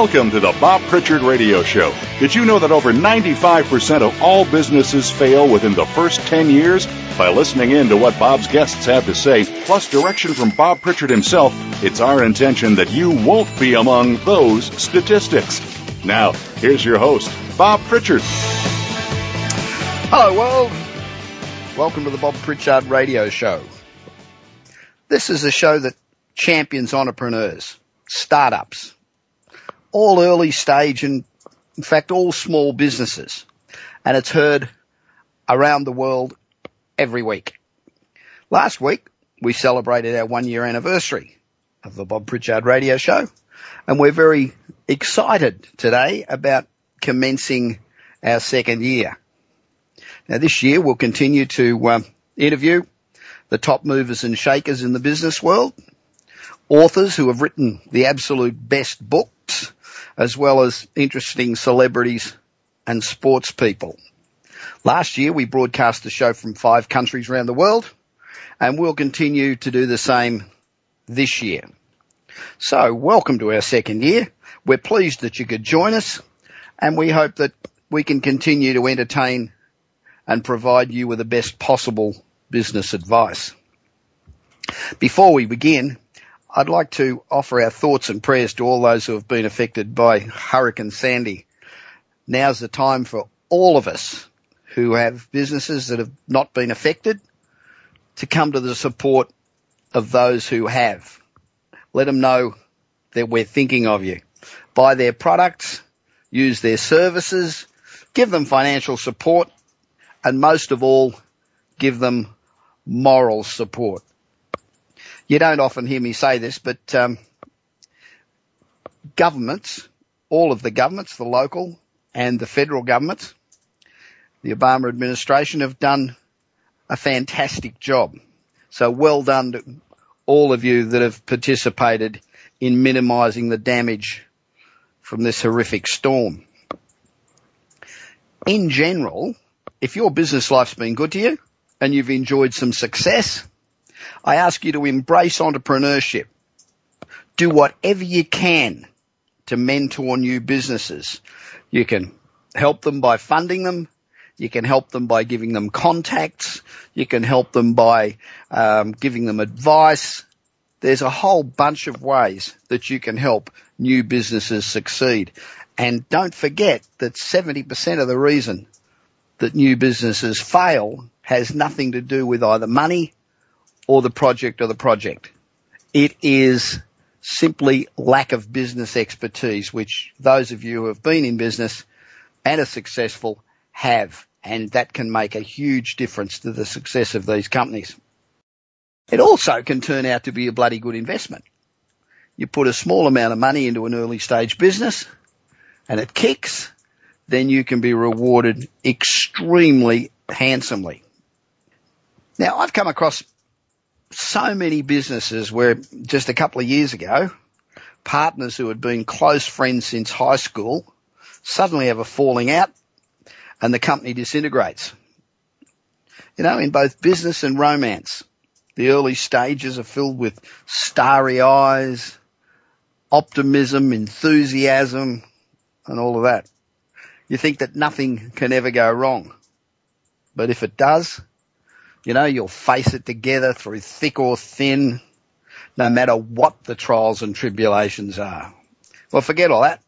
Welcome to the Bob Pritchard Radio Show. Did you know that over 95% of all businesses fail within the first 10 years? By listening in to what Bob's guests have to say, plus direction from Bob Pritchard himself, it's our intention that you won't be among those statistics. Now, here's your host, Bob Pritchard. Hello, world. Welcome to the Bob Pritchard Radio Show. This is a show that champions entrepreneurs, startups, all early stage and in fact all small businesses. And it's heard around the world every week. Last week we celebrated our one year anniversary of the Bob Pritchard radio show and we're very excited today about commencing our second year. Now this year we'll continue to uh, interview the top movers and shakers in the business world, authors who have written the absolute best books, as well as interesting celebrities and sports people. Last year we broadcast the show from five countries around the world and we'll continue to do the same this year. So welcome to our second year. We're pleased that you could join us and we hope that we can continue to entertain and provide you with the best possible business advice. Before we begin, I'd like to offer our thoughts and prayers to all those who have been affected by Hurricane Sandy. Now's the time for all of us who have businesses that have not been affected to come to the support of those who have. Let them know that we're thinking of you. Buy their products, use their services, give them financial support, and most of all, give them moral support you don't often hear me say this, but um, governments, all of the governments, the local and the federal governments, the Obama administration have done a fantastic job. So well done to all of you that have participated in minimising the damage from this horrific storm. In general, if your business life's been good to you and you've enjoyed some success, I ask you to embrace entrepreneurship. Do whatever you can to mentor new businesses. You can help them by funding them. You can help them by giving them contacts. You can help them by um, giving them advice. There's a whole bunch of ways that you can help new businesses succeed. And don't forget that 70% of the reason that new businesses fail has nothing to do with either money or the project or the project. It is simply lack of business expertise, which those of you who have been in business and are successful have. And that can make a huge difference to the success of these companies. It also can turn out to be a bloody good investment. You put a small amount of money into an early stage business and it kicks, then you can be rewarded extremely handsomely. Now I've come across so many businesses where just a couple of years ago, partners who had been close friends since high school suddenly have a falling out and the company disintegrates. You know, in both business and romance, the early stages are filled with starry eyes, optimism, enthusiasm, and all of that. You think that nothing can ever go wrong. But if it does, you know, you'll face it together through thick or thin, no matter what the trials and tribulations are. Well, forget all that.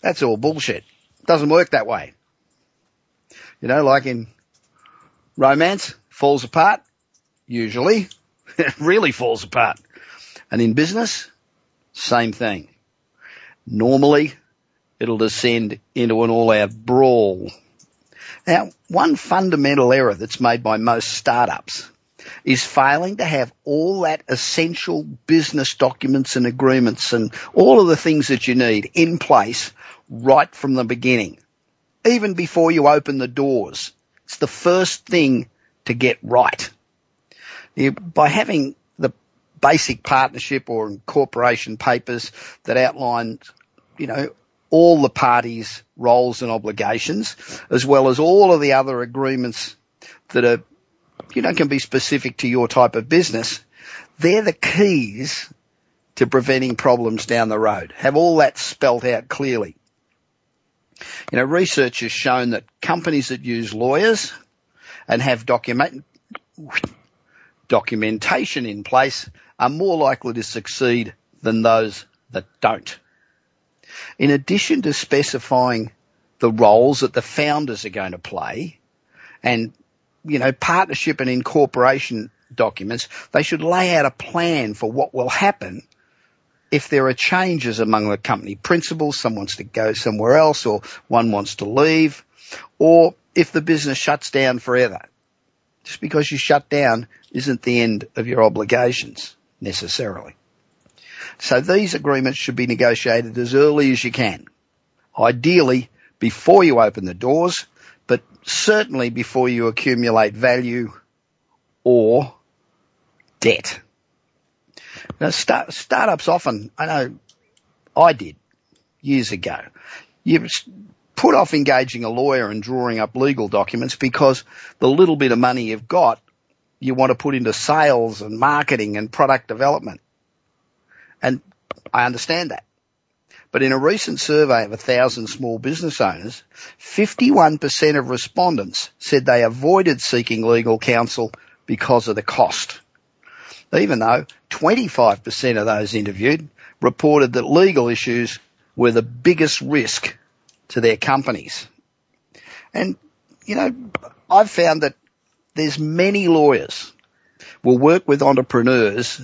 That's all bullshit. It doesn't work that way. You know, like in romance, falls apart, usually. it really falls apart. And in business, same thing. Normally, it'll descend into an all-out brawl now, one fundamental error that's made by most startups is failing to have all that essential business documents and agreements and all of the things that you need in place right from the beginning. Even before you open the doors. It's the first thing to get right. By having the basic partnership or incorporation papers that outline, you know, all the parties' roles and obligations, as well as all of the other agreements that are, you know, can be specific to your type of business. They're the keys to preventing problems down the road. Have all that spelt out clearly. You know, research has shown that companies that use lawyers and have document, documentation in place are more likely to succeed than those that don't. In addition to specifying the roles that the founders are going to play and, you know, partnership and incorporation documents, they should lay out a plan for what will happen if there are changes among the company principals, someone wants to go somewhere else or one wants to leave, or if the business shuts down forever. Just because you shut down isn't the end of your obligations necessarily. So these agreements should be negotiated as early as you can. Ideally before you open the doors, but certainly before you accumulate value or debt. Now, start, startups often, I know I did years ago. You put off engaging a lawyer and drawing up legal documents because the little bit of money you've got, you want to put into sales and marketing and product development. And I understand that. But in a recent survey of a thousand small business owners, 51% of respondents said they avoided seeking legal counsel because of the cost even though 25% of those interviewed reported that legal issues were the biggest risk to their companies. And, you know, I've found that there's many lawyers will work with entrepreneurs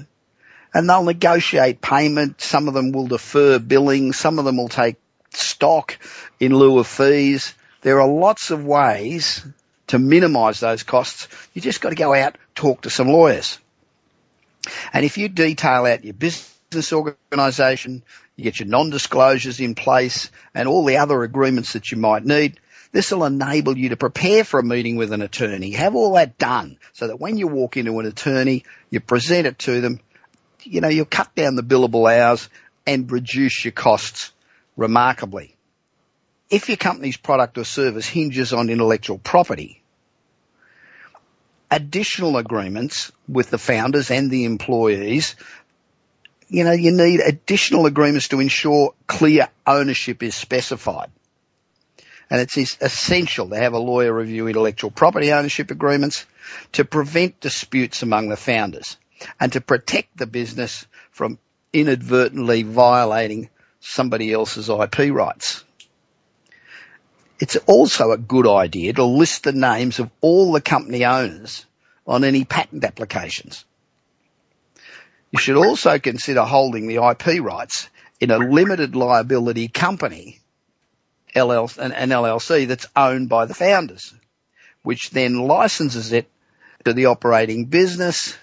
and they'll negotiate payment. Some of them will defer billing. Some of them will take stock in lieu of fees. There are lots of ways to minimize those costs. You just got to go out, talk to some lawyers. And if you detail out your business organisation, you get your non-disclosures in place and all the other agreements that you might need, this will enable you to prepare for a meeting with an attorney. Have all that done so that when you walk into an attorney, you present it to them, you know, you'll cut down the billable hours and reduce your costs remarkably. If your company's product or service hinges on intellectual property, additional agreements with the founders and the employees. You know, you need additional agreements to ensure clear ownership is specified. And it's essential to have a lawyer review intellectual property ownership agreements to prevent disputes among the founders and to protect the business from inadvertently violating somebody else's IP rights. It's also a good idea to list the names of all the company owners on any patent applications. You should also consider holding the IP rights in a limited liability company, LLC, an LLC that's owned by the founders, which then licenses it to the operating business.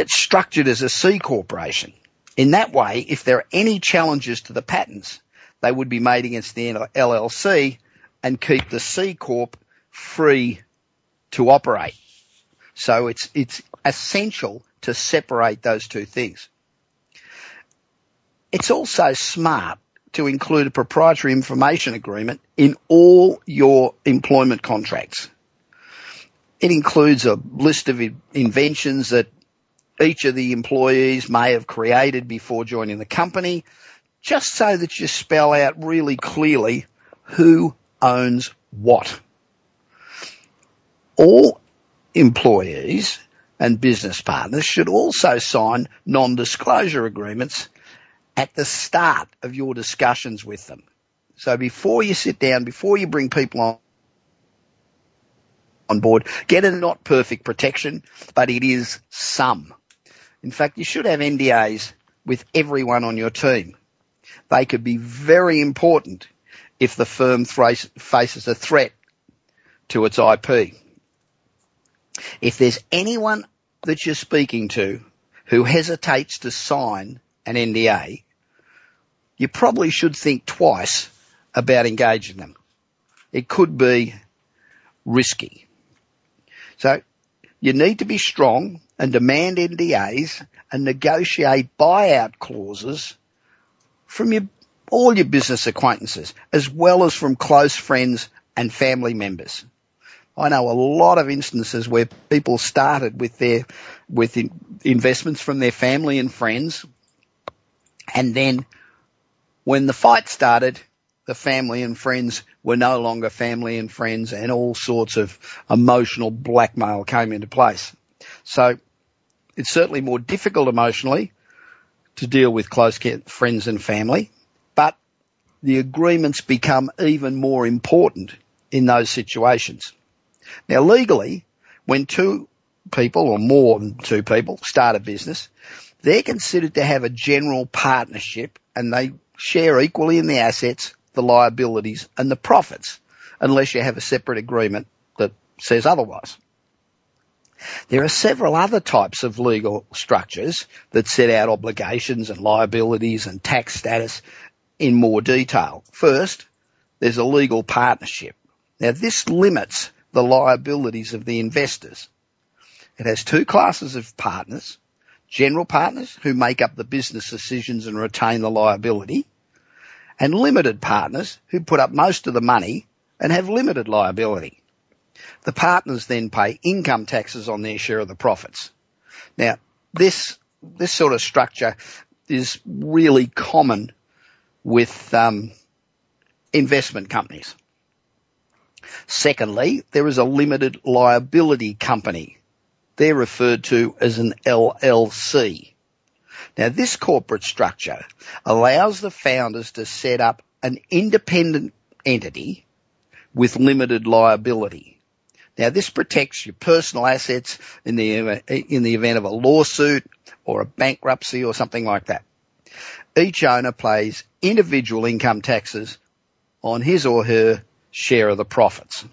It's structured as a C corporation. In that way, if there are any challenges to the patents, they would be made against the LLC and keep the C Corp free to operate. So it's, it's essential to separate those two things. It's also smart to include a proprietary information agreement in all your employment contracts. It includes a list of inventions that each of the employees may have created before joining the company, just so that you spell out really clearly who owns what. All employees and business partners should also sign non-disclosure agreements at the start of your discussions with them. So before you sit down, before you bring people on, on board, get a not perfect protection, but it is some. In fact, you should have NDAs with everyone on your team. They could be very important if the firm faces a threat to its IP. If there's anyone that you're speaking to who hesitates to sign an NDA, you probably should think twice about engaging them. It could be risky. So you need to be strong and demand NDAs and negotiate buyout clauses from your, all your business acquaintances, as well as from close friends and family members. I know a lot of instances where people started with their, with in, investments from their family and friends, And then when the fight started, the family and friends were no longer family and friends and all sorts of emotional blackmail came into place. So it's certainly more difficult emotionally to deal with close friends and family, but the agreements become even more important in those situations. Now legally, when two people or more than two people start a business, they're considered to have a general partnership and they share equally in the assets, the liabilities and the profits unless you have a separate agreement that says otherwise. There are several other types of legal structures that set out obligations and liabilities and tax status in more detail. First, there's a legal partnership. Now this limits the liabilities of the investors. It has two classes of partners, general partners who make up the business decisions and retain the liability, and limited partners who put up most of the money and have limited liability. The partners then pay income taxes on their share of the profits. Now, this this sort of structure is really common with um, investment companies. Secondly, there is a limited liability company. They're referred to as an LLC. Now this corporate structure allows the founders to set up an independent entity with limited liability. Now this protects your personal assets in the, in the event of a lawsuit or a bankruptcy or something like that. Each owner pays individual income taxes on his or her share of the profits.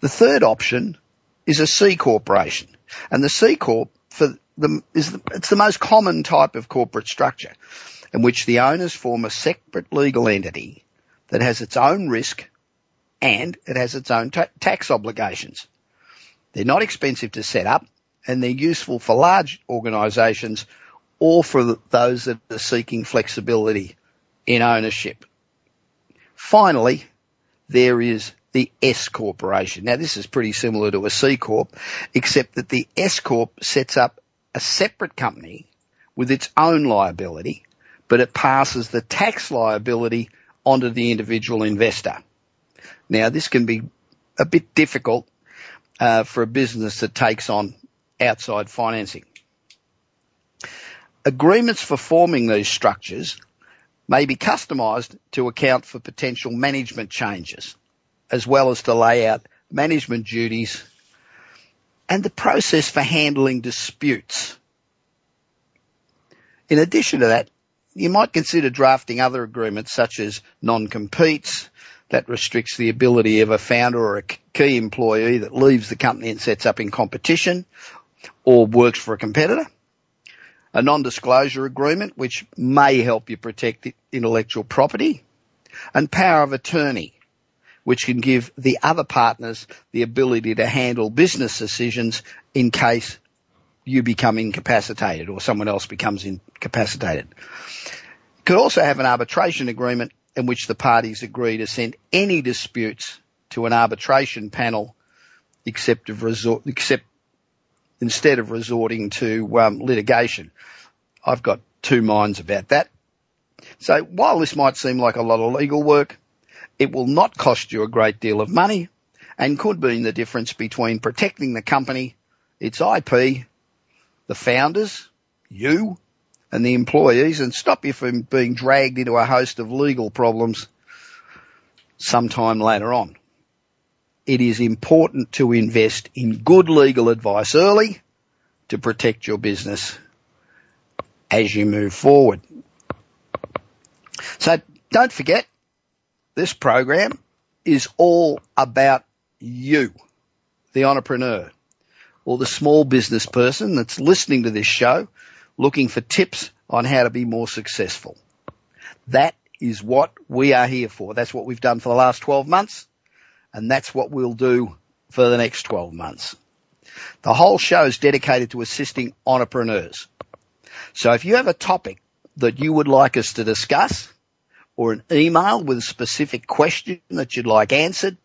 The third option is a C corporation and the C corp for the, is the, it's the most common type of corporate structure in which the owners form a separate legal entity that has its own risk and it has its own ta- tax obligations. They're not expensive to set up and they're useful for large organisations or for those that are seeking flexibility in ownership. Finally, there is the S corporation. Now this is pretty similar to a C corp, except that the S corp sets up a separate company with its own liability, but it passes the tax liability onto the individual investor. Now this can be a bit difficult uh, for a business that takes on outside financing. Agreements for forming these structures may be customised to account for potential management changes, as well as to lay out management duties and the process for handling disputes. In addition to that, you might consider drafting other agreements such as non-competes that restricts the ability of a founder or a key employee that leaves the company and sets up in competition or works for a competitor. A non-disclosure agreement which may help you protect intellectual property and power of attorney which can give the other partners the ability to handle business decisions in case you become incapacitated or someone else becomes incapacitated. Could also have an arbitration agreement in which the parties agree to send any disputes to an arbitration panel except of resort, except instead of resorting to um, litigation. I've got two minds about that. So while this might seem like a lot of legal work, it will not cost you a great deal of money and could mean the difference between protecting the company, its IP, the founders, you, and the employees and stop you from being dragged into a host of legal problems sometime later on. It is important to invest in good legal advice early to protect your business as you move forward. So don't forget, this program is all about you, the entrepreneur or the small business person that's listening to this show looking for tips on how to be more successful. That is what we are here for. That's what we've done for the last 12 months and that's what we'll do for the next 12 months. The whole show is dedicated to assisting entrepreneurs. So if you have a topic that you would like us to discuss, or an email with a specific question that you'd like answered,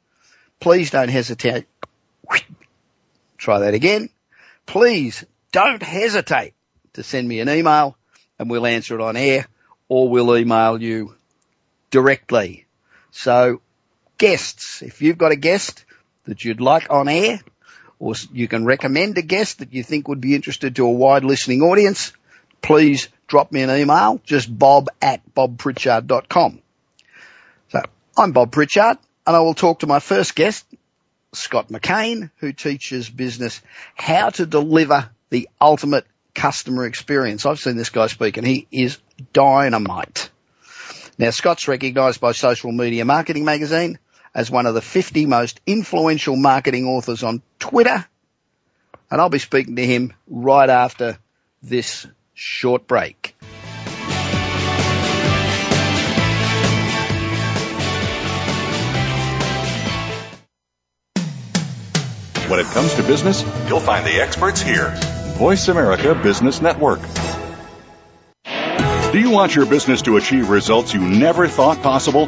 please don't hesitate. Try that again. Please don't hesitate to send me an email and we'll answer it on air or we'll email you directly. So guests, if you've got a guest that you'd like on air, or you can recommend a guest that you think would be interested to a wide listening audience, please drop me an email, just bob at bobpritchard.com. So I'm Bob Pritchard and I will talk to my first guest, Scott McKain, who teaches business how to deliver the ultimate customer experience. I've seen this guy speak and he is dynamite. Now Scott's recognised by Social Media Marketing Magazine as one of the 50 most influential marketing authors on Twitter. And I'll be speaking to him right after this short break. When it comes to business, you'll find the experts here. Voice America Business Network. Do you want your business to achieve results you never thought possible?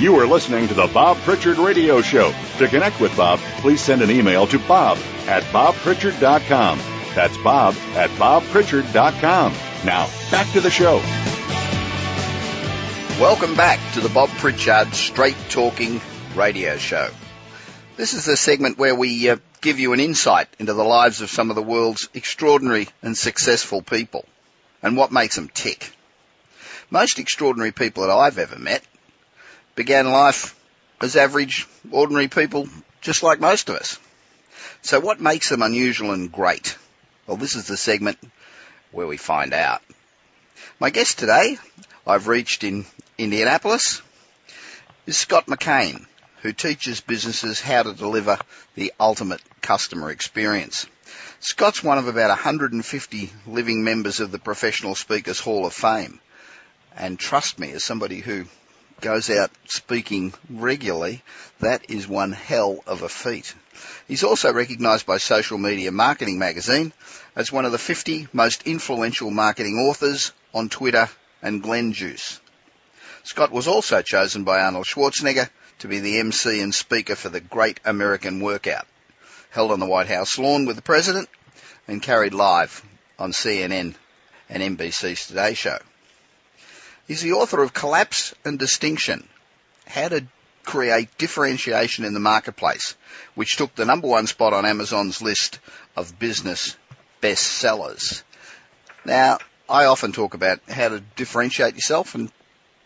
You are listening to the Bob Pritchard Radio Show. To connect with Bob, please send an email to bob at bobpritchard.com. That's bob at bobpritchard.com. Now, back to the show. Welcome back to the Bob Pritchard Straight Talking Radio Show. This is the segment where we uh, give you an insight into the lives of some of the world's extraordinary and successful people and what makes them tick. Most extraordinary people that I've ever met began life as average, ordinary people, just like most of us. So what makes them unusual and great? Well, this is the segment where we find out. My guest today, I've reached in Indianapolis, is Scott McKain, who teaches businesses how to deliver the ultimate customer experience. Scott's one of about 150 living members of the Professional Speakers Hall of Fame. And trust me, as somebody who goes out speaking regularly, that is one hell of a feat. He's also recognised by Social Media Marketing Magazine as one of the 50 most influential marketing authors on Twitter and Glen Juice. Scott was also chosen by Arnold Schwarzenegger to be the MC and speaker for the Great American Workout, held on the White House lawn with the President and carried live on CNN and NBC's Today Show. He's the author of Collapse of Distinction, How to Create Differentiation in the Marketplace, which took the number one spot on Amazon's list of business bestsellers. Now, I often talk about how to differentiate yourself, and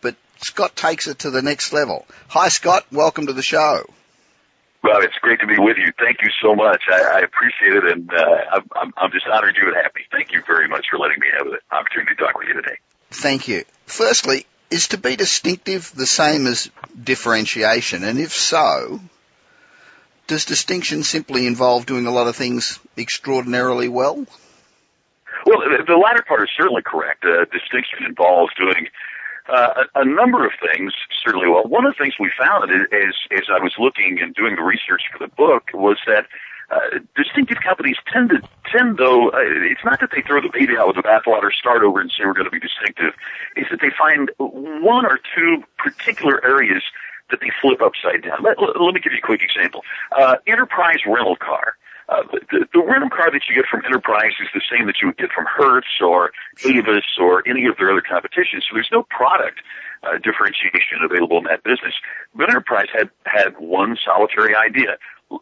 but Scott takes it to the next level. Hi, Scott. Welcome to the show. Well, it's great to be with you. Thank you so much. I, I appreciate it, and uh, I'm, I'm just honored you and happy. Thank you very much for letting me have the opportunity to talk with you today. Thank you. Firstly, is to be distinctive the same as differentiation? And if so, does distinction simply involve doing a lot of things extraordinarily well? Well, the latter part is certainly correct. Uh, distinction involves doing uh, a, number of things certainly well. One of the things we found as as I was looking and doing the research for the book was that uh, distinctive companies tend to tend though uh, it's not that they throw the baby out with the bathwater, start over, and say we're going to be distinctive. It's that they find one or two particular areas that they flip upside down. Let, let, let me give you a quick example. Uh, enterprise rental car. Uh, the, the rental car that you get from Enterprise is the same that you would get from Hertz or Avis or any of their other competitions. So there's no product uh, differentiation available in that business. But Enterprise had had one solitary idea.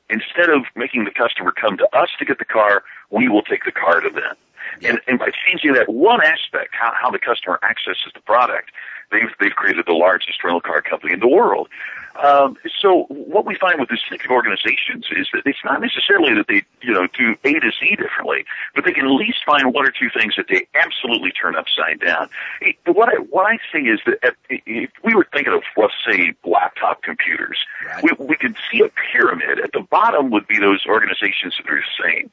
Instead of making the customer come to us to get the car, we will take the car to them. And, and by changing that one aspect, how, how the customer accesses the product, they've they've created the largest rental car company in the world. Um, so what we find with distinctive organizations is that it's not necessarily that they you know do A to Z differently, but they can at least find one or two things that they absolutely turn upside down. What I what I say is that if we were thinking of let's say laptop computers, right. we we could see a pyramid. At the bottom would be those organizations that are the same.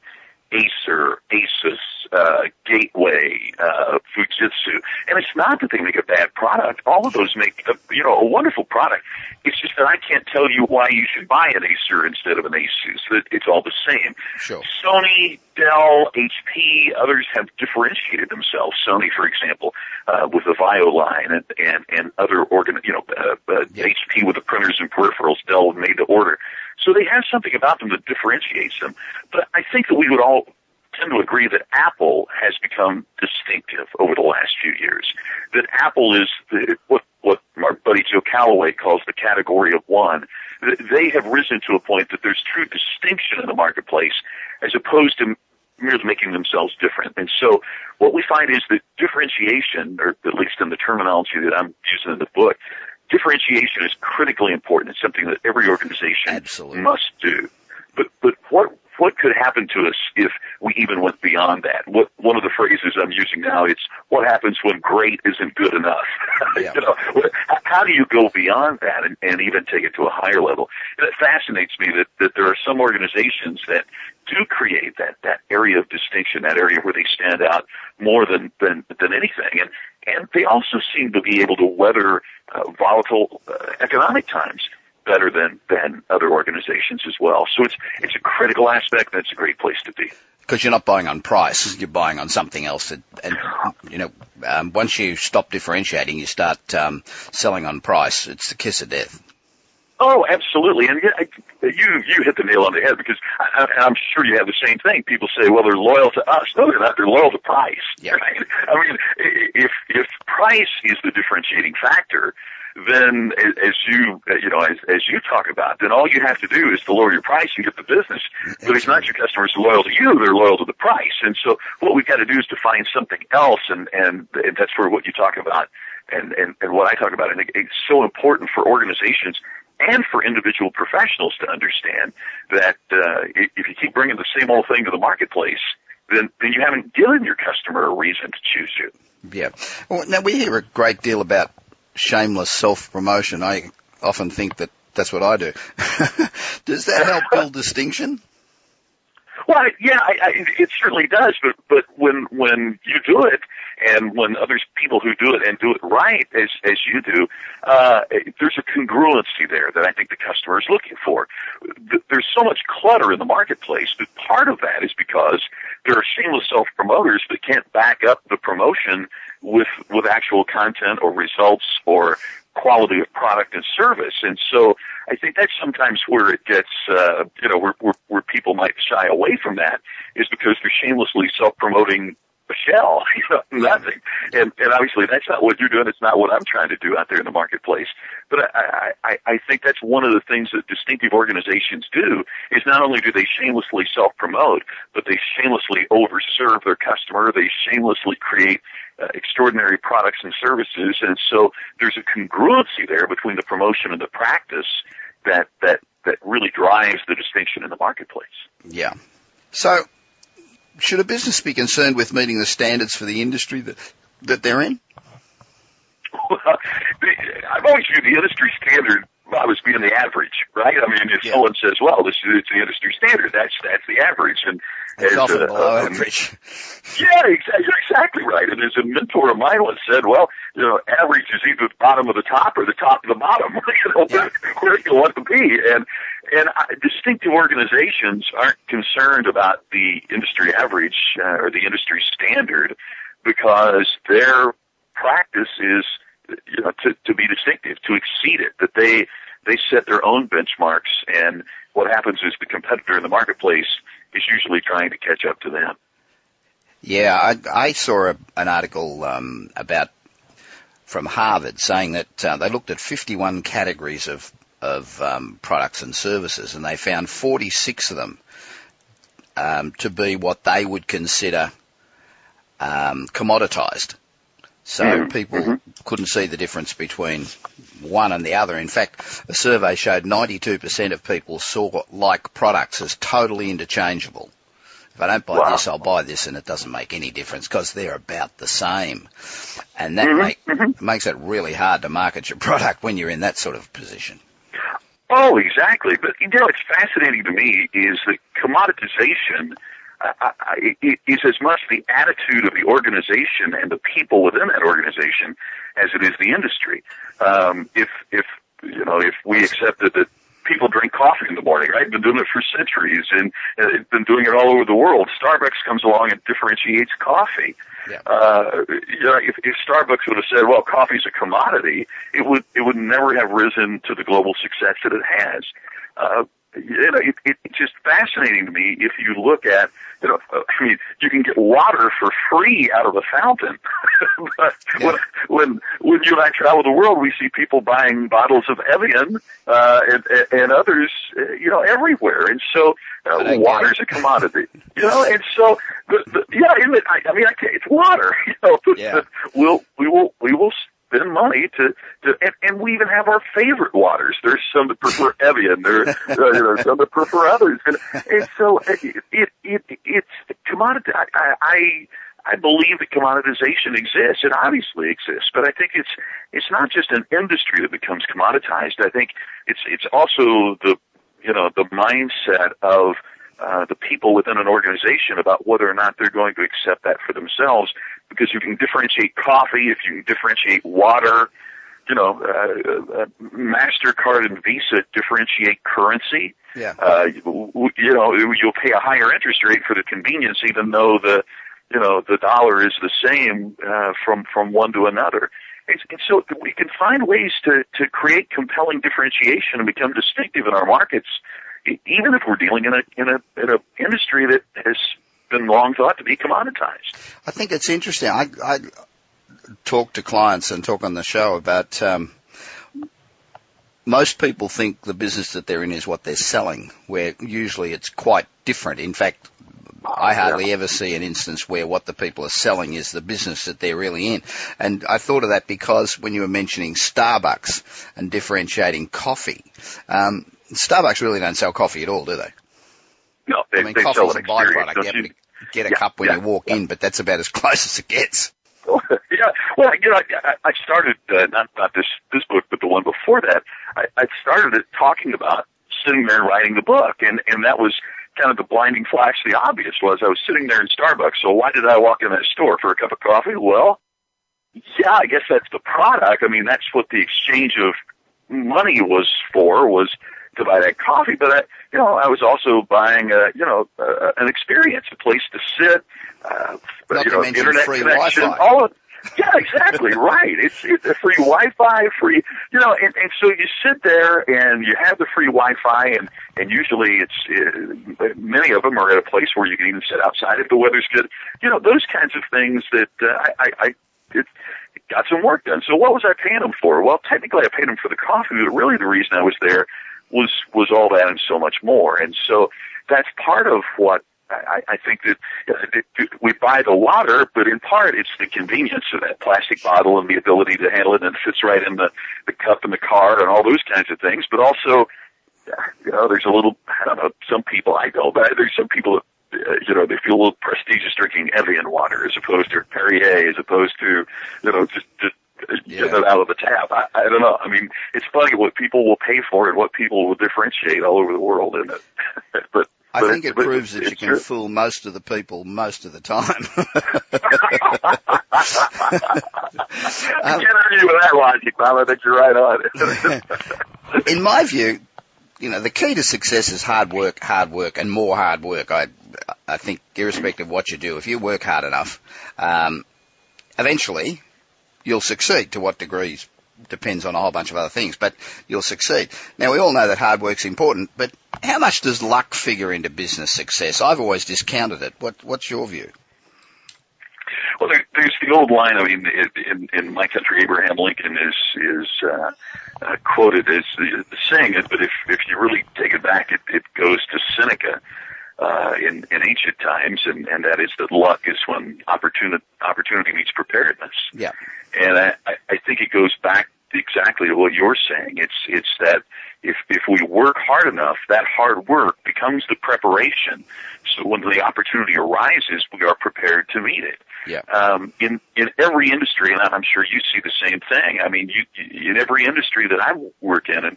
Acer, Asus, uh, Gateway, uh, Fujitsu. And it's not that they make a bad product. All of those make, a, you know, a wonderful product. It's just that I can't tell you why you should buy an Acer instead of an Asus. It's all the same. Sure. Sony, Dell, HP, others have differentiated themselves. Sony, for example, uh, with the VAIO line and, and, and other organ, you know, uh, uh, yeah. HP with the printers and peripherals, Dell made the order. So they have something about them that differentiates them. But I think that we would all tend to agree that Apple has become distinctive over the last few years. That Apple is the, what what our buddy Joe Calloway calls the category of one. They have risen to a point that there's true distinction in the marketplace as opposed to merely making themselves different. And so what we find is that differentiation, or at least in the terminology that I'm using in the book, differentiation is critically important. It's something that every organization Absolutely. must do. But but what what could happen to us if we even went beyond that? What one of the phrases I'm using now it's what happens when great isn't good enough. Yeah. you know, how do you go beyond that and, and even take it to a higher level? And it fascinates me that that there are some organizations that do create that that area of distinction, that area where they stand out more than than than anything, and and they also seem to be able to weather uh, volatile uh, economic times better than than other organizations as well. So it's it's a critical aspect, and it's a great place to be. Because you're not buying on price, you're buying on something else. That, and you know, um, once you stop differentiating, you start um, selling on price. It's the kiss of death. Oh, absolutely, and you you hit the nail on the head because I, I'm sure you have the same thing. People say, "Well, they're loyal to us." No, they're not. They're loyal to price. Yeah. Right? I mean, if if price is the differentiating factor, then as you you know as, as you talk about, then all you have to do is to lower your price and get the business. But it's not your customers loyal to you; they're loyal to the price. And so what we've got to do is to find something else, and and, and that's where what you talk about and, and and what I talk about. I think it's so important for organizations and for individual professionals to understand that uh, if you keep bringing the same old thing to the marketplace, then then you haven't given your customer a reason to choose you. Yeah. Well, now we hear a great deal about shameless self-promotion. I often think that that's what I do. Does that help build distinction? Well, yeah, I, I, it certainly does. But but when when you do it, and when others people who do it and do it right as as you do, uh, there's a congruency there that I think the customer is looking for. There's so much clutter in the marketplace, but part of that is because there are shameless self promoters that can't back up the promotion with with actual content or results or quality of product and service. And so I think that's sometimes where it gets, uh, you know, where, where, where people might shy away from that is because they're shamelessly self-promoting shell, nothing. And, and obviously that's not what you're doing. It's not what I'm trying to do out there in the marketplace. But I, I, I think that's one of the things that distinctive organizations do is not only do they shamelessly self-promote, but they shamelessly overserve their customer. They shamelessly create uh, extraordinary products and services. And so there's a congruency there between the promotion and the practice that, that, that really drives the distinction in the marketplace. Yeah. So should a business be concerned with meeting the standards for the industry that, that they're in? Well, I've always viewed the industry standard well, as being the average, right? I mean, if yeah. someone says, "Well, this is it's the industry standard," that's that's the average, and it's as, often uh, below um, average. Yeah, exactly, you're exactly right. And as a mentor of mine once said, "Well, you know, average is either the bottom of the top or the top of the bottom. you know, yeah. where you want to be." And and I, distinctive organizations aren't concerned about the industry average uh, or the industry standard because their practice is you know, to, to be distinctive, to exceed it, that they, they set their own benchmarks and what happens is the competitor in the marketplace is usually trying to catch up to them. Yeah, I, I saw a, an article um, about from Harvard saying that uh, they looked at 51 categories of of um, products and services, and they found 46 of them um, to be what they would consider um, commoditized. So mm-hmm. people mm-hmm. couldn't see the difference between one and the other. In fact, a survey showed 92% of people saw like products as totally interchangeable. If I don't buy wow. this, I'll buy this, and it doesn't make any difference because they're about the same. And that mm-hmm. Make, mm-hmm. makes it really hard to market your product when you're in that sort of position. Oh, exactly. But you know, it's fascinating to me is that commoditization uh, is as much the attitude of the organization and the people within that organization as it is the industry. Um, if if you know if we accepted that people drink coffee in the morning, right? Been doing it for centuries and uh, been doing it all over the world. Starbucks comes along and differentiates coffee. Yeah. Uh, you know, if, if Starbucks would have said, "Well, coffee's a commodity," it would it would never have risen to the global success that it has. Uh, you know, it, it, it's just fascinating to me if you look at, you know, I mean, you can get water for free out of a fountain. but yeah. when, when, when you and I travel the world, we see people buying bottles of Evian, uh, and, and others, uh, you know, everywhere. And so, uh, water's a commodity, you know, and so, the, the, yeah, I, I mean, I can't, it's water, you know, yeah. we'll, we will, we will spend money to, to and, and we even have our favorite waters. There's some that prefer Evian. There, uh, you know, some that prefer others. And, and so it, it, it, it's commodity. I, I, I believe that commoditization exists. It obviously exists, but I think it's it's not just an industry that becomes commoditized. I think it's it's also the you know the mindset of uh, the people within an organization about whether or not they're going to accept that for themselves because you can differentiate coffee, if you can differentiate water, you know, uh, uh, MasterCard and Visa differentiate currency. Yeah. Uh, you, you know, you'll pay a higher interest rate for the convenience even though the, you know, the dollar is the same, uh, from, from one to another. And, and so we can find ways to, to create compelling differentiation and become distinctive in our markets, even if we're dealing in a, in a, in a industry that has been long thought to be commoditized. I think it's interesting. I, I talk to clients and talk on the show about um, most people think the business that they're in is what they're selling, where usually it's quite different. In fact, I hardly yeah. ever see an instance where what the people are selling is the business that they're really in. And I thought of that because when you were mentioning Starbucks and differentiating coffee, um, Starbucks really don't sell coffee at all, do they? No, they, I mean, they coffee's a byproduct. You, you get a yeah, cup when yeah, you walk yeah. in, but that's about as close as it gets. yeah, well, you know, I, I started uh, not not this this book, but the one before that. I, I started it talking about sitting there writing the book, and and that was kind of the blinding flash. The obvious was I was sitting there in Starbucks. So why did I walk in that store for a cup of coffee? Well, yeah, I guess that's the product. I mean, that's what the exchange of money was for was to buy that coffee, but I, you know, I was also buying a, you know, uh, an experience, a place to sit, uh, Not you know, internet connection, Wi-Fi. all of, yeah, exactly, right. It's, it's a free Wi-Fi, free, you know, and, and so you sit there and you have the free Wi-Fi and, and usually it's, uh, many of them are at a place where you can even sit outside if the weather's good. You know, those kinds of things that, uh, I, I, I it, got some work done. So what was I paying them for? Well, technically I paid them for the coffee, but really the reason I was there was was all that and so much more. And so that's part of what I, I think that uh, we buy the water, but in part it's the convenience of that plastic bottle and the ability to handle it and it fits right in the, the cup in the car and all those kinds of things. But also, you know, there's a little, I don't know, some people I know, but there's some people that, uh, you know, they feel a little prestigious drinking Evian water as opposed to Perrier, as opposed to, you know, just, just yeah. get it out of the tap. I, I don't know. I mean, it's funny what people will pay for and what people will differentiate all over the world, isn't it? but I think it, it proves that you can true. fool most of the people most of the time. I can't argue with that logic, Bob. I think you're right on it. In my view, you know, the key to success is hard work, hard work, and more hard work. I, I think, irrespective of what you do, if you work hard enough, um, eventually you'll succeed. To what degrees depends on a whole bunch of other things, but you'll succeed. Now we all know that hard work's important, but how much does luck figure into business success? I've always discounted it. What, what's your view? Well, there, there's the old line. I mean, in, in my country, Abraham Lincoln is is uh, uh, quoted as saying it, but if if you really take it back, it, it goes to Seneca uh, in in ancient times, and and that is that luck is when opportunity opportunity meets preparedness. Yeah, and I I think it goes back exactly to what you're saying. It's it's that if if we work hard enough, that hard work becomes the preparation. So when the opportunity arises, we are prepared to meet it. Yeah. Um, in in every industry, and I'm sure you see the same thing. I mean, you in every industry that I work in, and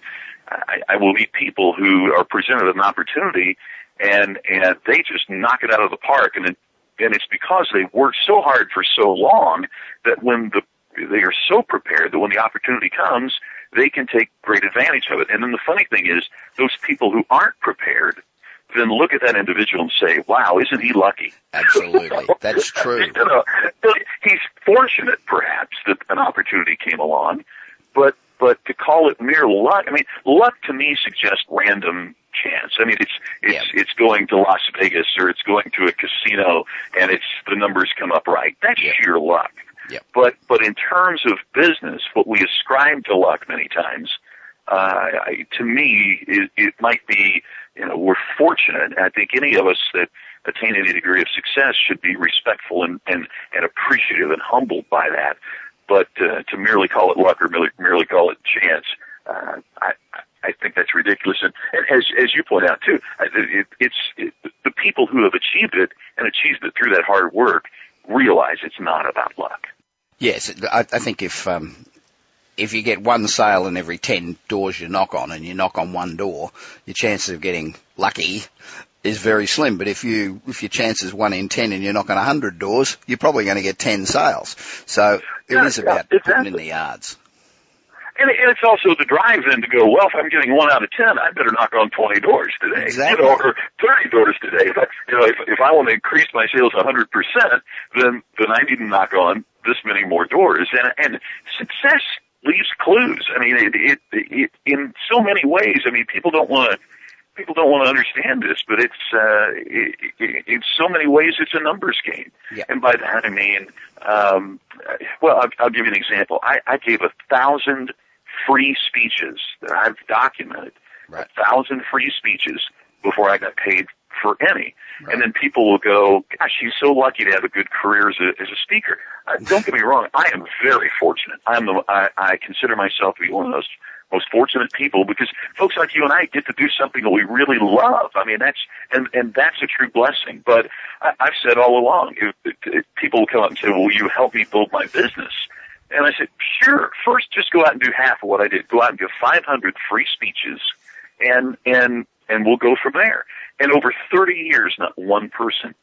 I, I will meet people who are presented an opportunity, and and they just knock it out of the park, and it, and it's because they worked so hard for so long that when the they are so prepared that when the opportunity comes, they can take great advantage of it. And then the funny thing is, those people who aren't prepared then look at that individual and say, wow, isn't he lucky? Absolutely. That's true. you know, he's fortunate perhaps that an opportunity came along, but, but to call it mere luck, I mean, luck to me suggests random chance. I mean, it's, it's, yeah. it's going to Las Vegas or it's going to a casino and it's, the numbers come up right. That's yeah. sheer luck. Yep. But but in terms of business, what we ascribe to luck many times, uh, I, to me, it, it might be you know we're fortunate. I think any of us that attain any degree of success should be respectful and and, and appreciative and humbled by that. But uh, to merely call it luck or merely, merely call it chance, uh, I, I think that's ridiculous. And, and as as you point out too, it, it's it, the people who have achieved it and achieved it through that hard work realize it's not about luck. Yes, I, I think if um, if you get one sale in every ten doors you knock on, and you knock on one door, your chances of getting lucky is very slim. But if you if your chance is one in ten and you knock on a hundred doors, you're probably going to get ten sales. So it yeah, is about yeah, putting in the yards. And it's also the drive then to go, well, if I'm getting one out of ten, I better knock on 20 doors today. Exactly. You know, or 30 doors today. If I, you know, if, if I want to increase my sales 100%, then, then I need to knock on this many more doors. And, and success leaves clues. I mean, it, it, it, in so many ways, I mean, people don't want to, people don't want to understand this, but it's, uh, it, it, in so many ways, it's a numbers game. Yeah. And by that I mean, um, well, I'll, I'll give you an example. I, I gave a thousand free speeches that I've documented. Right. A thousand free speeches before I got paid for any. Right. And then people will go, gosh, he's so lucky to have a good career as a, as a speaker. Uh, don't get me wrong. I am very fortunate. I'm the, I, I consider myself to be one of those most fortunate people because folks like you and I get to do something that we really love. I mean, that's, and, and that's a true blessing. But I, I've said all along, if, if, people will come up and say, will you help me build my business? And I said, sure. First, just go out and do half of what I did. Go out and give 500 free speeches and, and, and we'll go from there. And over 30 years, not one person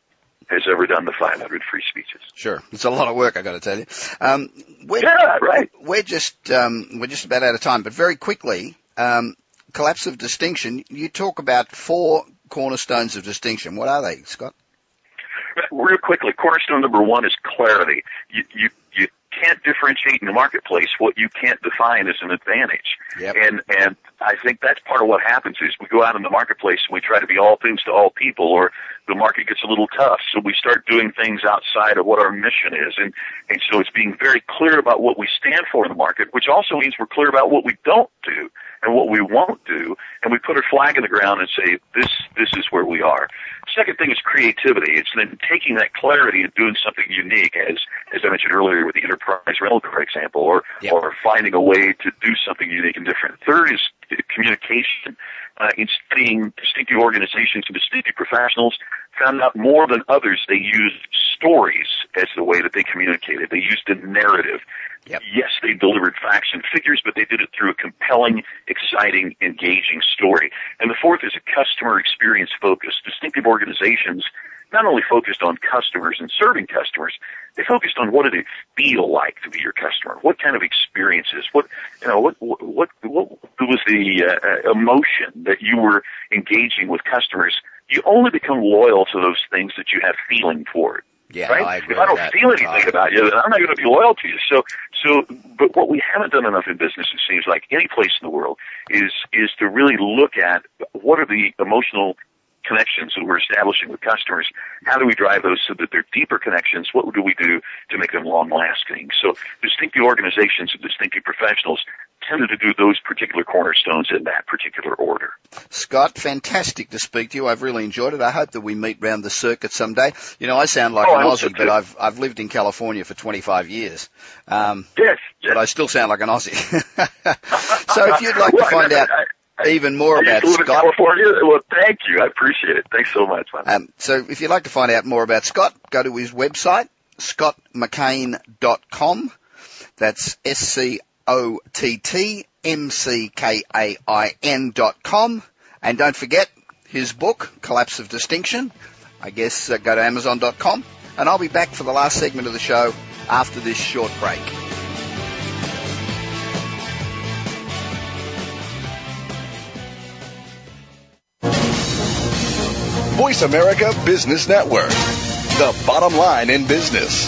has ever done the 500 free speeches. Sure, it's a lot of work. I got to tell you. Um, we're, yeah, right. We're just um, we're just about out of time, but very quickly, um, collapse of distinction. You talk about four cornerstones of distinction. What are they, Scott? Real quickly, cornerstone number one is clarity. You you you can't differentiate in the marketplace what you can't define as an advantage. Yep. And and I think that's part of what happens is we go out in the marketplace and we try to be all things to all people or the market gets a little tough. So we start doing things outside of what our mission is. And, and so it's being very clear about what we stand for in the market, which also means we're clear about what we don't do and what we won't do. And we put a flag in the ground and say, this, this is where we are. Second thing is creativity. It's then taking that clarity and doing something unique as, as I mentioned earlier with the enterprise rental car example or, Yep. or finding a way to do something unique and different. Third is communication. Uh, in studying distinctive organizations and distinctive professionals, found out more than others they used stories as the way that they communicated. They used a narrative. Yep. Yes, they delivered facts and figures, but they did it through a compelling, exciting, engaging story. And the fourth is a customer experience focus. Distinctive organizations not only focused on customers and serving customers, they focused on what did it feel like to be your customer? What kind of experiences? What you know? What what what, what was the uh, emotion that you were engaging with customers? You only become loyal to those things that you have feeling toward. Yeah, right? I agree if I don't feel anything about you, then I'm not going to be loyal to you. So, so, but what we haven't done enough in business, it seems like any place in the world, is is to really look at what are the emotional connections that we're establishing with customers, how do we drive those so that they're deeper connections? What do we do to make them long lasting? So distinctive organizations and distinctive professionals tended to do those particular cornerstones in that particular order. Scott, fantastic to speak to you. I've really enjoyed it. I hope that we meet round the circuit someday. You know, I sound like Oh, an Aussie, but. I've I've lived in California for 25 years. Um, Yes, yes. but I still sound like an Aussie. so if you'd like to find out I- I- even more about Scott, California. Well, thank you. I appreciate it. Thanks so much, man. um, so if you'd like to find out more about Scott, go to his website, scottmckain.com. That's S-C-O-T-T-M-C-K-A-I-N dot com. And don't forget his book, Collapse of Distinction. I guess uh, go to amazon.com. And I'll be back for the last segment of the show after this short break. Voice America Business Network. The bottom line in business.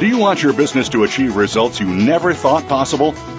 Do you want your business to achieve results you never thought possible?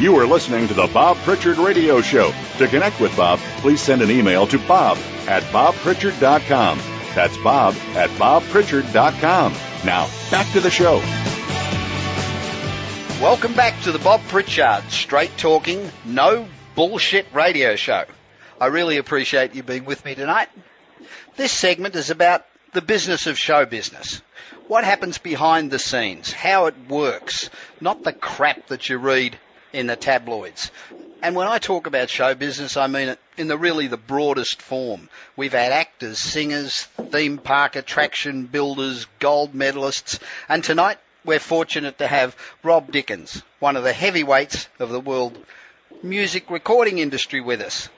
You are listening to the Bob Pritchard Radio Show. To connect with Bob, please send an email to bob at bobpritchard.com. That's bob at bobpritchard.com. Now, back to the show. Welcome back to the Bob Pritchard straight talking, no bullshit radio show. I really appreciate you being with me tonight. This segment is about the business of show business. What happens behind the scenes, how it works, not the crap that you read in the tabloids. And when I talk about show business, I mean it in the really the broadest form. We've had actors, singers, theme park attraction builders, gold medalists, and tonight we're fortunate to have Rob Dickins, one of the heavyweights of the world music recording industry with us.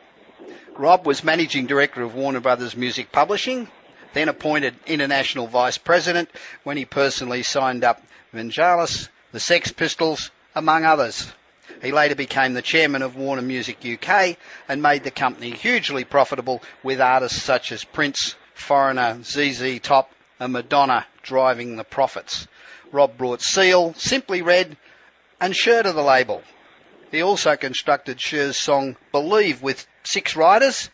Rob was managing director of Warner Brothers Music Publishing, then appointed international vice president when he personally signed up Vangelis, the Sex Pistols, among others. He later became the chairman of Warner Music UK and made the company hugely profitable with artists such as Prince, Foreigner, ZZ Top and Madonna driving the profits. Rob brought Seal, Simply Red and Cher to the label. He also constructed Cher's song Believe with six writers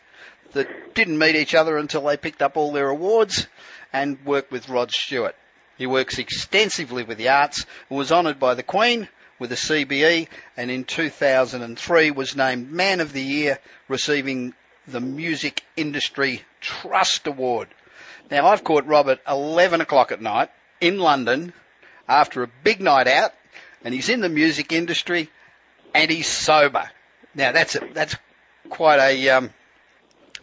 that didn't meet each other until they picked up all their awards and worked with Rod Stewart. He works extensively with the arts and was honoured by the Queen with a CBE and in 2003 was named Man of the Year receiving the Music Industry Trust Award. Now I've caught Rob at 11 o'clock at night in London after a big night out and he's in the music industry and he's sober. Now that's a, that's quite a um,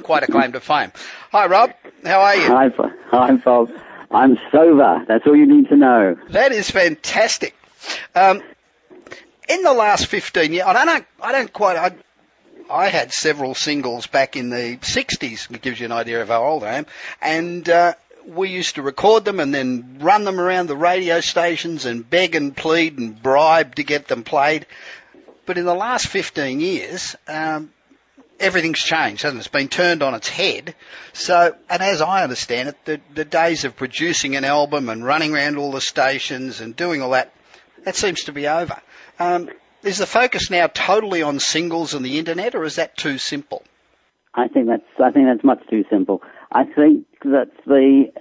quite a claim to fame. Hi Rob, how are you? Hi, hi, Bob. I'm sober. That's all you need to know. That is fantastic. Um, in the last 15 years, I don't, I don't quite, I, I had several singles back in the 60s. It gives you an idea of how old I am. And, uh, we used to record them and then run them around the radio stations and beg and plead and bribe to get them played. But in the last 15 years, um, everything's changed, hasn't it? It's been turned on its head. So, and as I understand it, the, the days of producing an album and running around all the stations and doing all that, that seems to be over. Um, is the focus now totally on singles and the internet, or is that too simple? I think that's I think that's much too simple. I think that the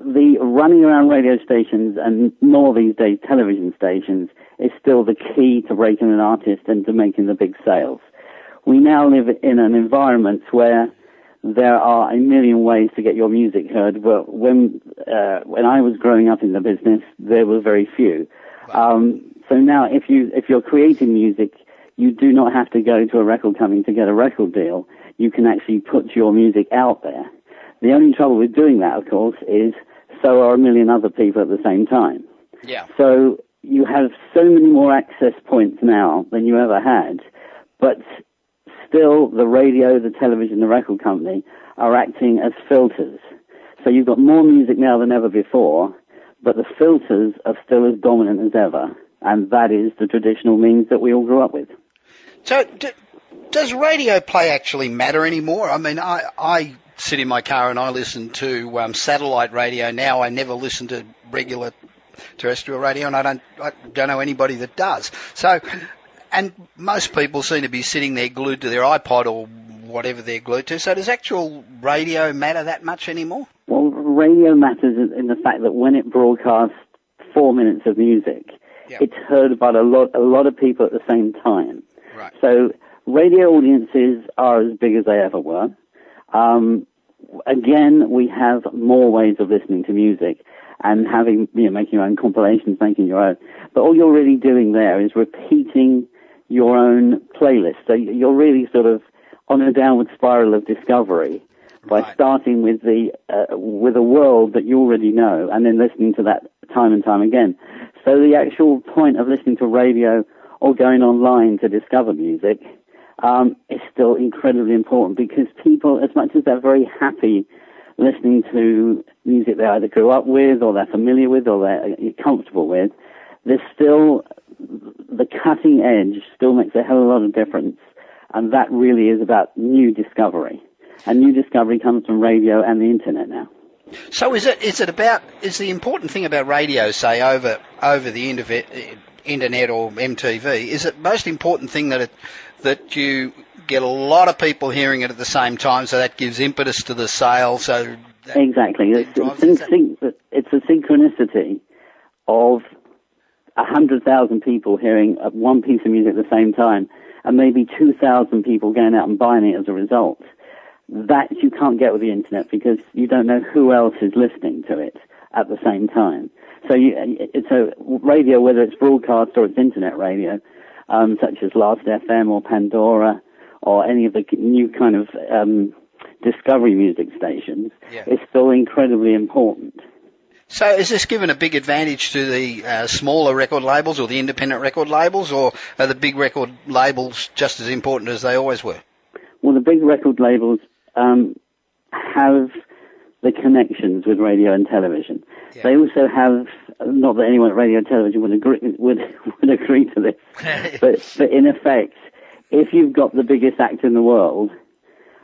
the running around radio stations and more these days television stations is still the key to breaking an artist and to making the big sales. We now live in an environment where there are a million ways to get your music heard, but when uh, when I was growing up in the business, there were very few. Um, so now, if you if you're creating music, you do not have to go to a record company to get a record deal. You can actually put your music out there. The only trouble with doing that, of course, is so are a million other people at the same time. Yeah. So you have so many more access points now than you ever had, but still the radio, the television, the record company are acting as filters. So you've got more music now than ever before, but the filters are still as dominant as ever, and that is the traditional means that we all grew up with. So, d- does radio play actually matter anymore? I mean, I, I sit in my car and I listen to um, satellite radio now. I never listen to regular terrestrial radio, and I don't I don't know anybody that does. So, and most people seem to be sitting there glued to their iPod or whatever they're glued to. So, does actual radio matter that much anymore? Well, radio matters in in the fact that when it broadcasts four minutes of music, Yeah. it's heard by a lot a lot of people at the same time. Right. So radio audiences are as big as they ever were. Um, again, we have more ways of listening to music and having, you know, making your own compilations, making your own. But all you're really doing there is repeating your own playlist. So you're really sort of on a downward spiral of discovery by Right. starting with the uh, with a world that you already know and then listening to that time and time again. So the actual point of listening to radio or going online to discover music um, is still incredibly important because people, as much as they're very happy listening to music they either grew up with or they're familiar with or they're uh, comfortable with, there's still the cutting edge still makes a hell of a lot of difference, and that really is about new discovery. And new discovery comes from radio and the internet now. So is it is it about is the important thing about radio, say over over the internet or MTV, is it most important thing that it that you get a lot of people hearing it at the same time, so that gives impetus to the sale. So that, Exactly. It's, it's, it's a synchronicity of a hundred thousand people hearing one piece of music at the same time, and maybe two thousand people going out and buying it as a result. That you can't get with the internet because you don't know who else is listening to it at the same time. So you, it's a radio, whether it's broadcast or it's internet radio, um, such as Last FM or Pandora or any of the new kind of um, discovery music stations, Yeah. is still incredibly important. so is this given a big advantage to the uh, smaller record labels or the independent record labels, or are the big record labels just as important as they always were? Well, the big record labels um, have the connections with radio and television. Yeah. They also have, not that anyone at radio and television would agree, would, would agree to this, but, but in effect, if you've got the biggest act in the world,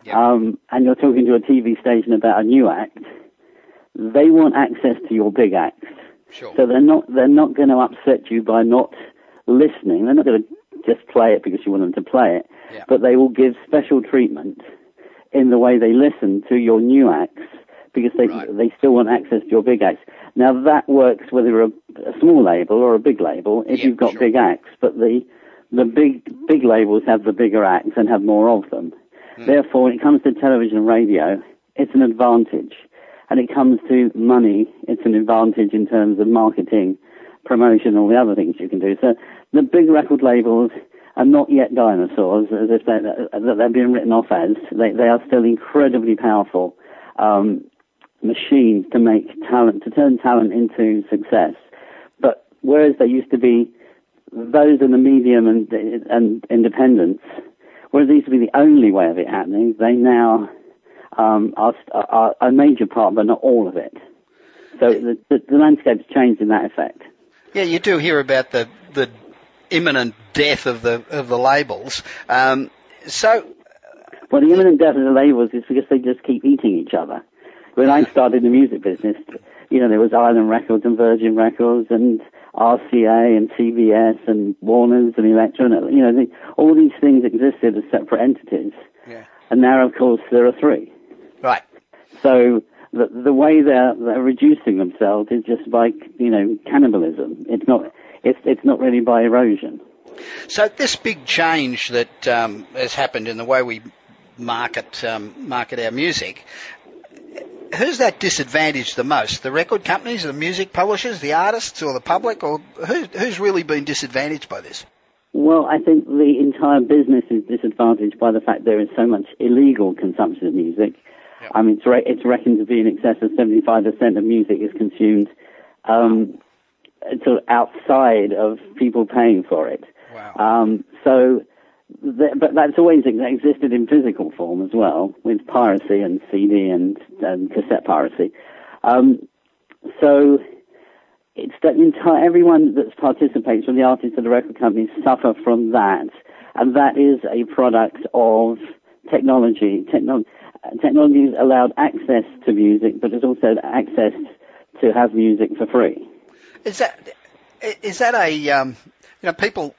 Yeah. um, and you're talking to a TV station about a new act, they want access to your big act. Sure. So they're not they're not going to upset you by not listening. They're not going to just play it because you want them to play it, Yeah. but they will give special treatment in the way they listen to your new acts because they Right. they still want access to your big acts. Now that works whether you're a, a small label or a big label if Yeah, you've got sure. big acts, but the the big big labels have the bigger acts and have more of them. Hmm. Therefore, when it comes to television and radio, it's an advantage. And it comes to money, it's an advantage in terms of marketing, promotion, all the other things you can do. So the big record labels are not yet dinosaurs, as if they're, they're being written off as. They, they are still incredibly powerful um, machines to make talent, to turn talent into success. But whereas there used to be those in the medium and, and independents, whereas these used to be the only way of it happening, they now um, are, are a major part, but not all of it. So the, the, the landscape's changed in that effect. Yeah, you do hear about the the imminent death of the of the labels. Um, so Well, the imminent death of the labels is because they just keep eating each other. When I started the music business, you know, there was Island Records and Virgin Records and RCA and CBS and Warner's and Elektra, you know, the, all these things existed as separate entities. Yeah. And now, of course, there are three. right, So the, the way they're, they're reducing themselves is just by, you know, cannibalism. It's not, it's, it's not really by erosion. So this big change that um, has happened in the way we market um, market our music, who's that disadvantaged the most? The record companies, the music publishers, the artists, or the public, or who, who's really been disadvantaged by this? Well, I think the entire business is disadvantaged by the fact there is so much illegal consumption of music. Yep. I mean, it's, re- it's, reckoned to be in excess of 75% of music is consumed um, sort of outside of people paying for it. Wow. Um, so, th- but that's always existed in physical form as well, with piracy and CD and, and cassette piracy. Um, so, it's that entire everyone that participates from the artists to the record companies suffer from that, and that is a product of technology. Techno- technology has allowed access to music, but it's also access to have music for free. Is that is that a um, you know people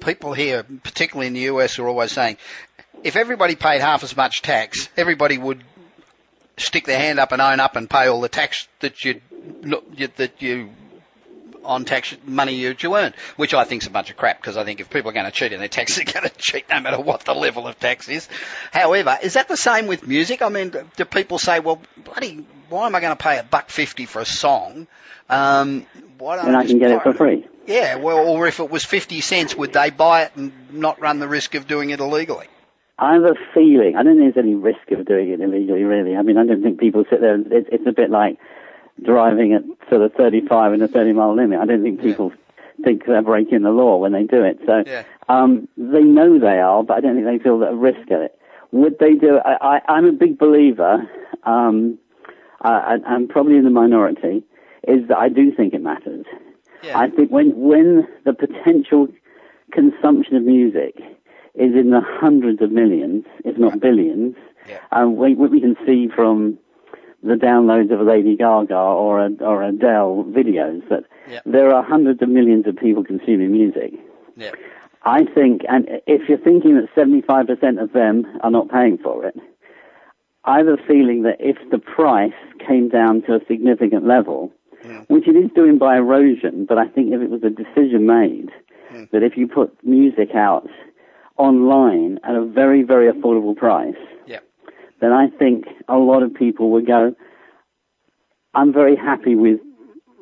people here, particularly in the US, are always saying if everybody paid half as much tax, everybody would stick their hand up and own up and pay all the tax that you that you on tax money you, you earn, which I think is a bunch of crap because I think if people are going to cheat in their tax, they're going to cheat no matter what the level of tax is. However, is that the same with music? I mean, do people say, well, bloody, why am I going to pay a buck fifty for a song? Um, why don't and I, can get it for free. Yeah, well, or if it was 50 cents, would they buy it and not run the risk of doing it illegally? I have a feeling, I don't think there's any risk of doing it illegally, really. I mean, I don't think people sit there, it's, it's a bit like driving at sort of 35 and a 30 mile limit. I don't think people yeah. think they're breaking the law when they do it. So, yeah. um, they know they are, but I don't think they feel a risk of it. Would they do it? I, I, I'm a big believer, um, Uh, I, I'm probably in the minority, is that I do think it matters. Yeah. I think when when the potential consumption of music is in the hundreds of millions, if not billions, yeah. and we, we can see from the downloads of a Lady Gaga or a, or Adele videos that yeah. there are hundreds of millions of people consuming music. Yeah. I think, and if you're thinking that 75% of them are not paying for it, I have a feeling that if the price came down to a significant level, yeah. which it is doing by erosion, but I think if it was a decision made mm. that if you put music out online at a very, very affordable price, yeah. then I think a lot of people would go, I'm very happy with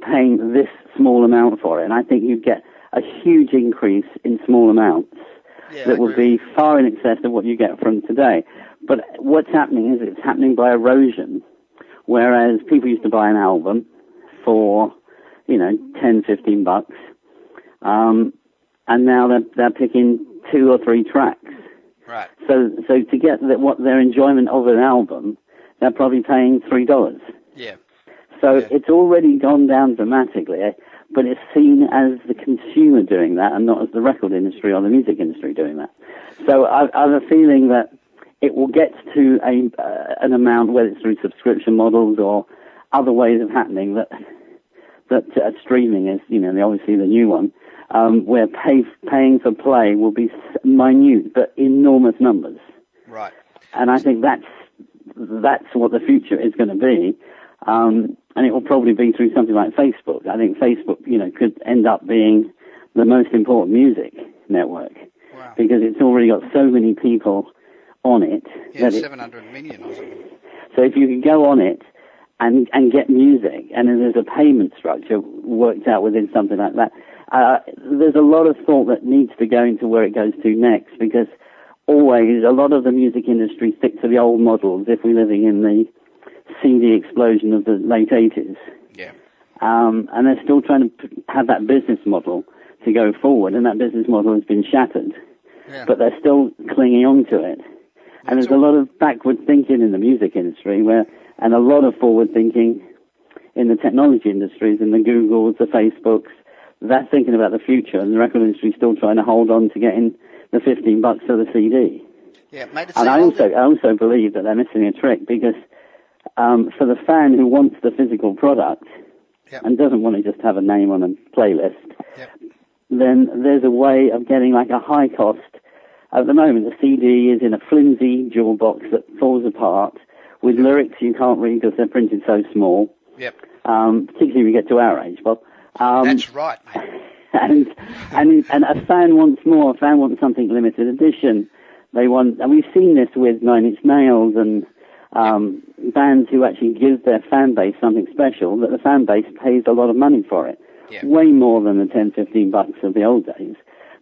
paying this small amount for it. And I think you'd get a huge increase in small amounts yeah, that would be far in excess of what you get from today. But what's happening is it's happening by erosion, whereas people used to buy an album for, you know, 10, 15 bucks. Um, and now they're, they're picking two or three tracks. Right. So, so to get the, what their enjoyment of an album, they're probably paying three dollars. Yeah. So Yeah. it's already gone down dramatically, eh, but it's seen as the consumer doing that and not as the record industry or the music industry doing that. So I, I have a feeling that it will get to a uh, an amount, whether it's through subscription models or other ways of happening that that uh, streaming is, you know, the, obviously the new one, um, where pay, paying for play will be minute but enormous numbers, Right. and I think that's that's what the future is going to be. Um, and it will probably be through something like Facebook. I think Facebook, you know, could end up being the most important music network Wow. because it's already got so many people on it Yeah, 700 million or something. so if you could go on it and and get music, and then there's a payment structure worked out within something like that, uh, there's a lot of thought that needs to go into where it goes to next because always a lot of the music industry stick to the old models if we're living in the CD explosion of the late 80s. Yeah. Um, and they're still trying to p- have that business model to go forward, and that business model has been shattered. Yeah. But they're still clinging on to it. And there's a lot of backward thinking in the music industry, where, and a lot of forward thinking in the technology industries, in the Googles, the Facebooks. They're thinking about the future, and the record industry's still trying to hold on to getting the 15 bucks for the CD. Yeah, made it And I also, I also believe that they're missing a trick because um, for the fan who wants the physical product Yep. and doesn't want to just have a name on a playlist, Yep. then there's a way of getting like a high cost. At the moment, the CD is in a flimsy jewel box that falls apart With lyrics, you can't read because they're printed so small. Yep. Um, particularly when you get to our age, Bob. Um, That's right, mate. and and and a fan wants more. A fan wants something limited edition. They want, and we've seen this with Nine Inch Nails and um, bands who actually give their fan base something special. That the fan base pays a lot of money for it, Yeah. way more than the 10, 15 bucks of the old days.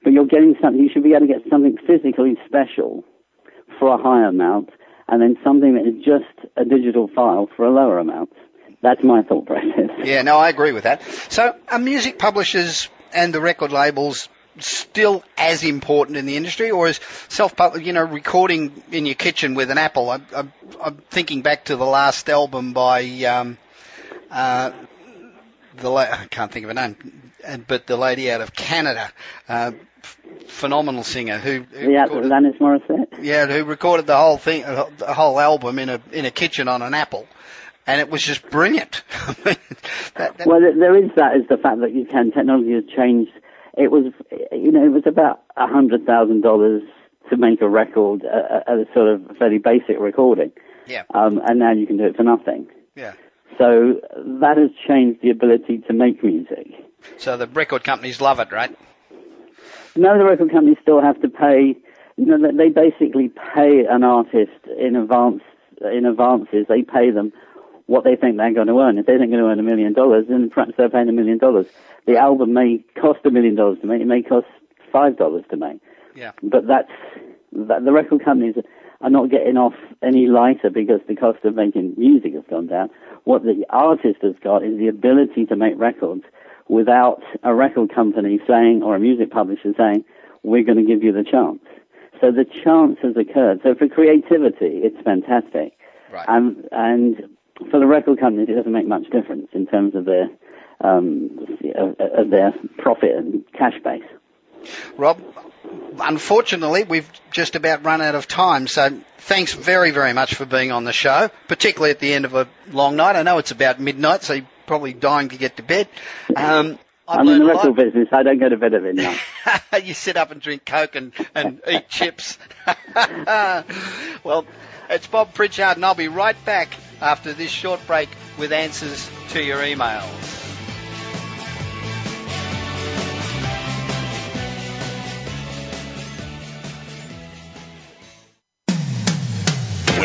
But you're getting something. You should be able to get something physically special for a higher amount, and then something that is just a digital file for a lower amount. That's my thought process. Yeah, no, I agree with that. So are music publishers and the record labels still as important in the industry, or is self you know recording in your kitchen with an Apple? I'm, I'm, I'm thinking back to the last album by um, uh, the la- I can't think of her name, but the lady out of Canada, uh, phenomenal singer who, who Yeah, recorded, Alanis Morissette. yeah who recorded the whole thing, the whole album in a in a kitchen on an Apple. And it was just brilliant. that, that, Well, there- is that. Is the fact that you can technology has changed. It was, you know, it was about a hundred thousand dollars to make a record, a, a, a sort of fairly basic recording, yeah, um, and now you can do it for nothing. yeah. So that has changed the ability to make music. So the record companies love it, right? No, the record companies still have to pay. You know, they- they basically pay an artist in advance. In advances, they pay them what they think they're going to earn. If they think they're going to earn a million dollars, then perhaps they're paying a million dollars. The album may cost a million dollars to make. It may cost five dollars to make. Yeah. But that's that the record companies are not getting off any lighter because the cost of making music has gone down. What the artist has got is the ability to make records without a record company saying or a music publisher saying, "We're going to give you the chance." So the chance has occurred. So for creativity, it's fantastic. Right. And and for the record companies, it doesn't make much difference in terms of their um, of, their profit and cash base. Rob, unfortunately, we've just about run out of time. So thanks very, very much for being on the show, particularly at the end of a long night. I know it's about midnight, so probably dying to get to bed. Um, I've I'm in the a business. I don't go to bed at midnight. you sit up and drink Coke and, and eat chips. well, it's Bob Pritchard, and I'll be right back after this short break with answers to your emails.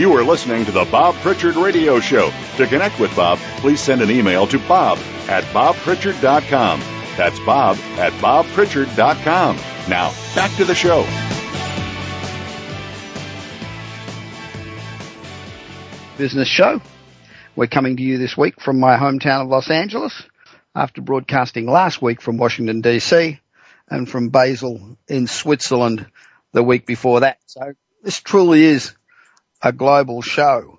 You are listening to the Bob Pritchard Radio Show. To connect with Bob, please send an email to bob at bobpritchard.com. That's bob at bobpritchard.com. Now, back to the show. business show. We're coming to you this week from my hometown of Los Angeles after broadcasting last week from Washington DC and from Basel in Switzerland the week before that. So this truly is a global show.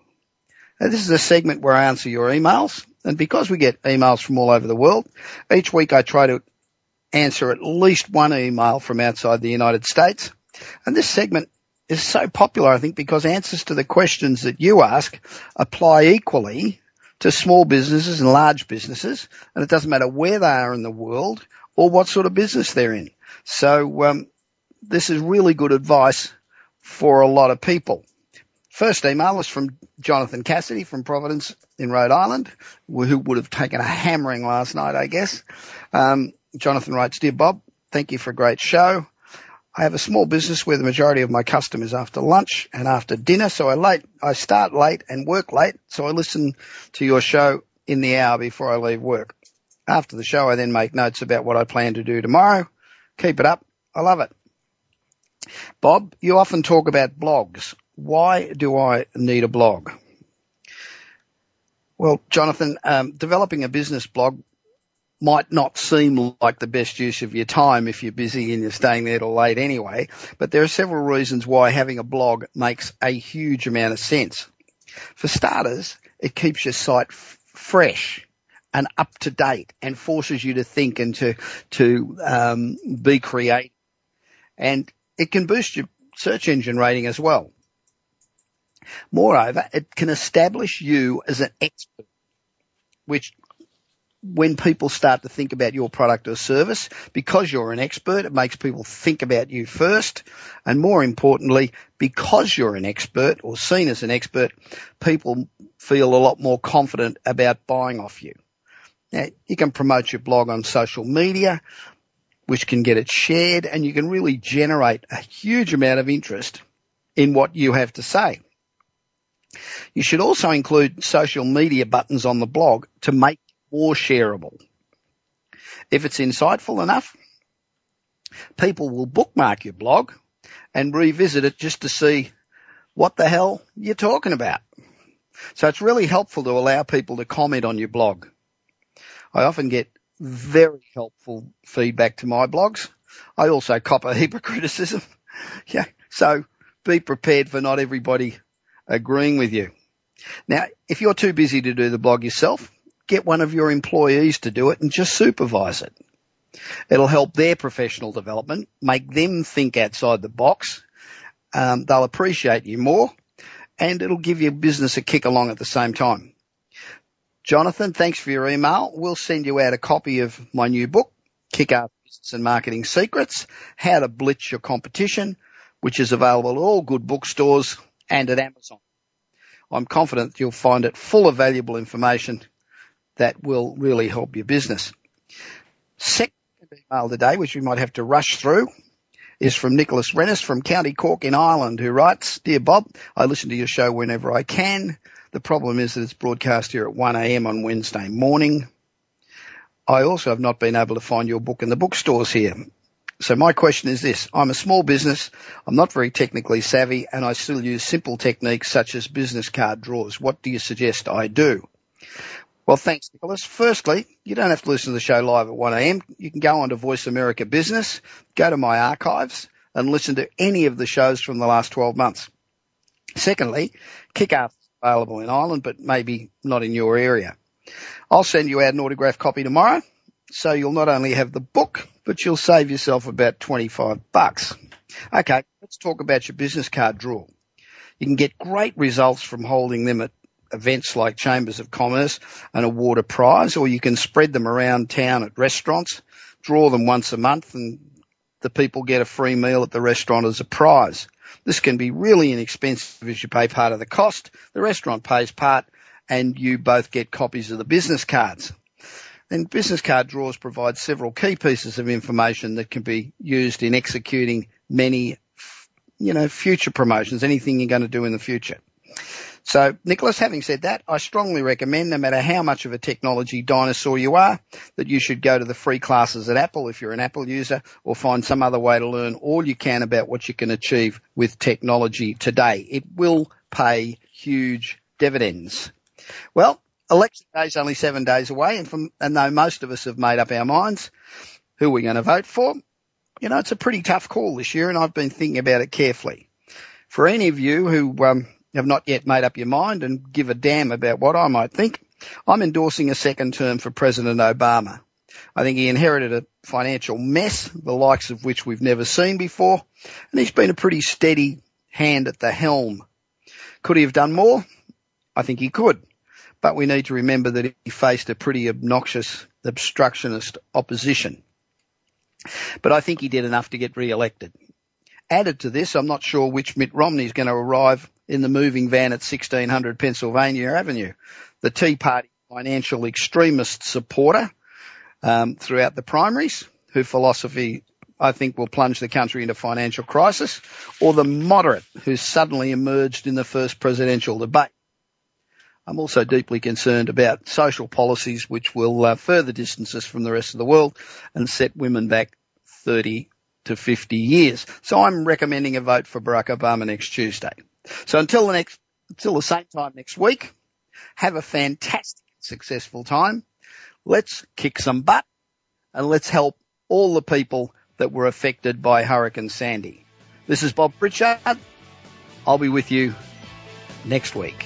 This is a segment where I answer your emails and because we get emails from all over the world, each week I try to answer at least one email from outside the United States. And this segment is so popular, I think, because answers to the questions that you ask apply equally to small businesses and large businesses, and it doesn't matter where they are in the world or what sort of business they're in. So um, this is really good advice for a lot of people. First email is from Jonathan Cassidy from Providence in Rhode Island, who would have taken a hammering last night, I guess. Um, Jonathan writes, Dear Bob, thank you for a great show. I have a small business where the majority of my customers after lunch and after dinner, so I late, I start late and work late, so I listen to your show in the hour before I leave work. After the show, I then make notes about what I plan to do tomorrow. Keep it up. I love it. Bob, you often talk about blogs. Why do I need a blog? Well, Jonathan, um, developing a business blog might not seem like the best use of your time if you're busy and you're staying there till late anyway, but there are several reasons why having a blog makes a huge amount of sense. For starters, it keeps your site f- fresh and up to date and forces you to think and to, to, um, be creative. And it can boost your search engine rating as well. Moreover, it can establish you as an expert, which when people start to think about your product or service, because you're an expert, it makes people think about you first. And more importantly, because you're an expert or seen as an expert, people feel a lot more confident about buying off you. Now, you can promote your blog on social media, which can get it shared and you can really generate a huge amount of interest in what you have to say. You should also include social media buttons on the blog to make more shareable. If it's insightful enough, people will bookmark your blog and revisit it just to see what the hell you're talking about. So it's really helpful to allow people to comment on your blog. I often get very helpful feedback to my blogs. I also cop a heap of criticism. yeah. So be prepared for not everybody agreeing with you. Now, if you're too busy to do the blog yourself, get one of your employees to do it and just supervise it. It'll help their professional development, make them think outside the box. Um, they'll appreciate you more and it'll give your business a kick along at the same time. Jonathan, thanks for your email. We'll send you out a copy of my new book, Kick Ass Business and Marketing Secrets, How to Blitz Your Competition, which is available at all good bookstores and at Amazon. I'm confident you'll find it full of valuable information that will really help your business. Second email today, which we might have to rush through, is from Nicholas Rennis from County Cork in Ireland, who writes, Dear Bob, I listen to your show whenever I can. The problem is that it's broadcast here at 1am on Wednesday morning. I also have not been able to find your book in the bookstores here. So my question is this. I'm a small business. I'm not very technically savvy and I still use simple techniques such as business card drawers. What do you suggest I do? Well, thanks, Nicholas. Firstly, you don't have to listen to the show live at 1am. You can go on to Voice America Business, go to my archives and listen to any of the shows from the last 12 months. Secondly, Kickass is available in Ireland, but maybe not in your area. I'll send you out an autographed copy tomorrow. So you'll not only have the book, but you'll save yourself about 25 bucks. Okay, let's talk about your business card draw. You can get great results from holding them at events like Chambers of Commerce and award a prize, or you can spread them around town at restaurants, draw them once a month and the people get a free meal at the restaurant as a prize. This can be really inexpensive as you pay part of the cost, the restaurant pays part, and you both get copies of the business cards. Then business card draws provide several key pieces of information that can be used in executing many, you know, future promotions, anything you're going to do in the future. So, Nicholas, having said that, I strongly recommend, no matter how much of a technology dinosaur you are, that you should go to the free classes at Apple if you're an Apple user, or find some other way to learn all you can about what you can achieve with technology today. It will pay huge dividends. Well, election day is only seven days away, and from and though most of us have made up our minds who we're going to vote for, you know, it's a pretty tough call this year, and I've been thinking about it carefully. For any of you who um, have not yet made up your mind and give a damn about what I might think, I'm endorsing a second term for President Obama. I think he inherited a financial mess, the likes of which we've never seen before, and he's been a pretty steady hand at the helm. Could he have done more? I think he could but we need to remember that he faced a pretty obnoxious obstructionist opposition. But I think he did enough to get re-elected. Added to this, I'm not sure which Mitt Romney is going to arrive in the moving van at 1600 Pennsylvania Avenue. The Tea Party financial extremist supporter um, throughout the primaries, whose philosophy I think will plunge the country into financial crisis, or the moderate who suddenly emerged in the first presidential debate. I'm also deeply concerned about social policies which will uh, further distance us from the rest of the world and set women back 30 to 50 years. So I'm recommending a vote for Barack Obama next Tuesday. So until the next, until the same time next week, have a fantastic, successful time. Let's kick some butt and let's help all the people that were affected by Hurricane Sandy. This is Bob Pritchard. I'll be with you next week.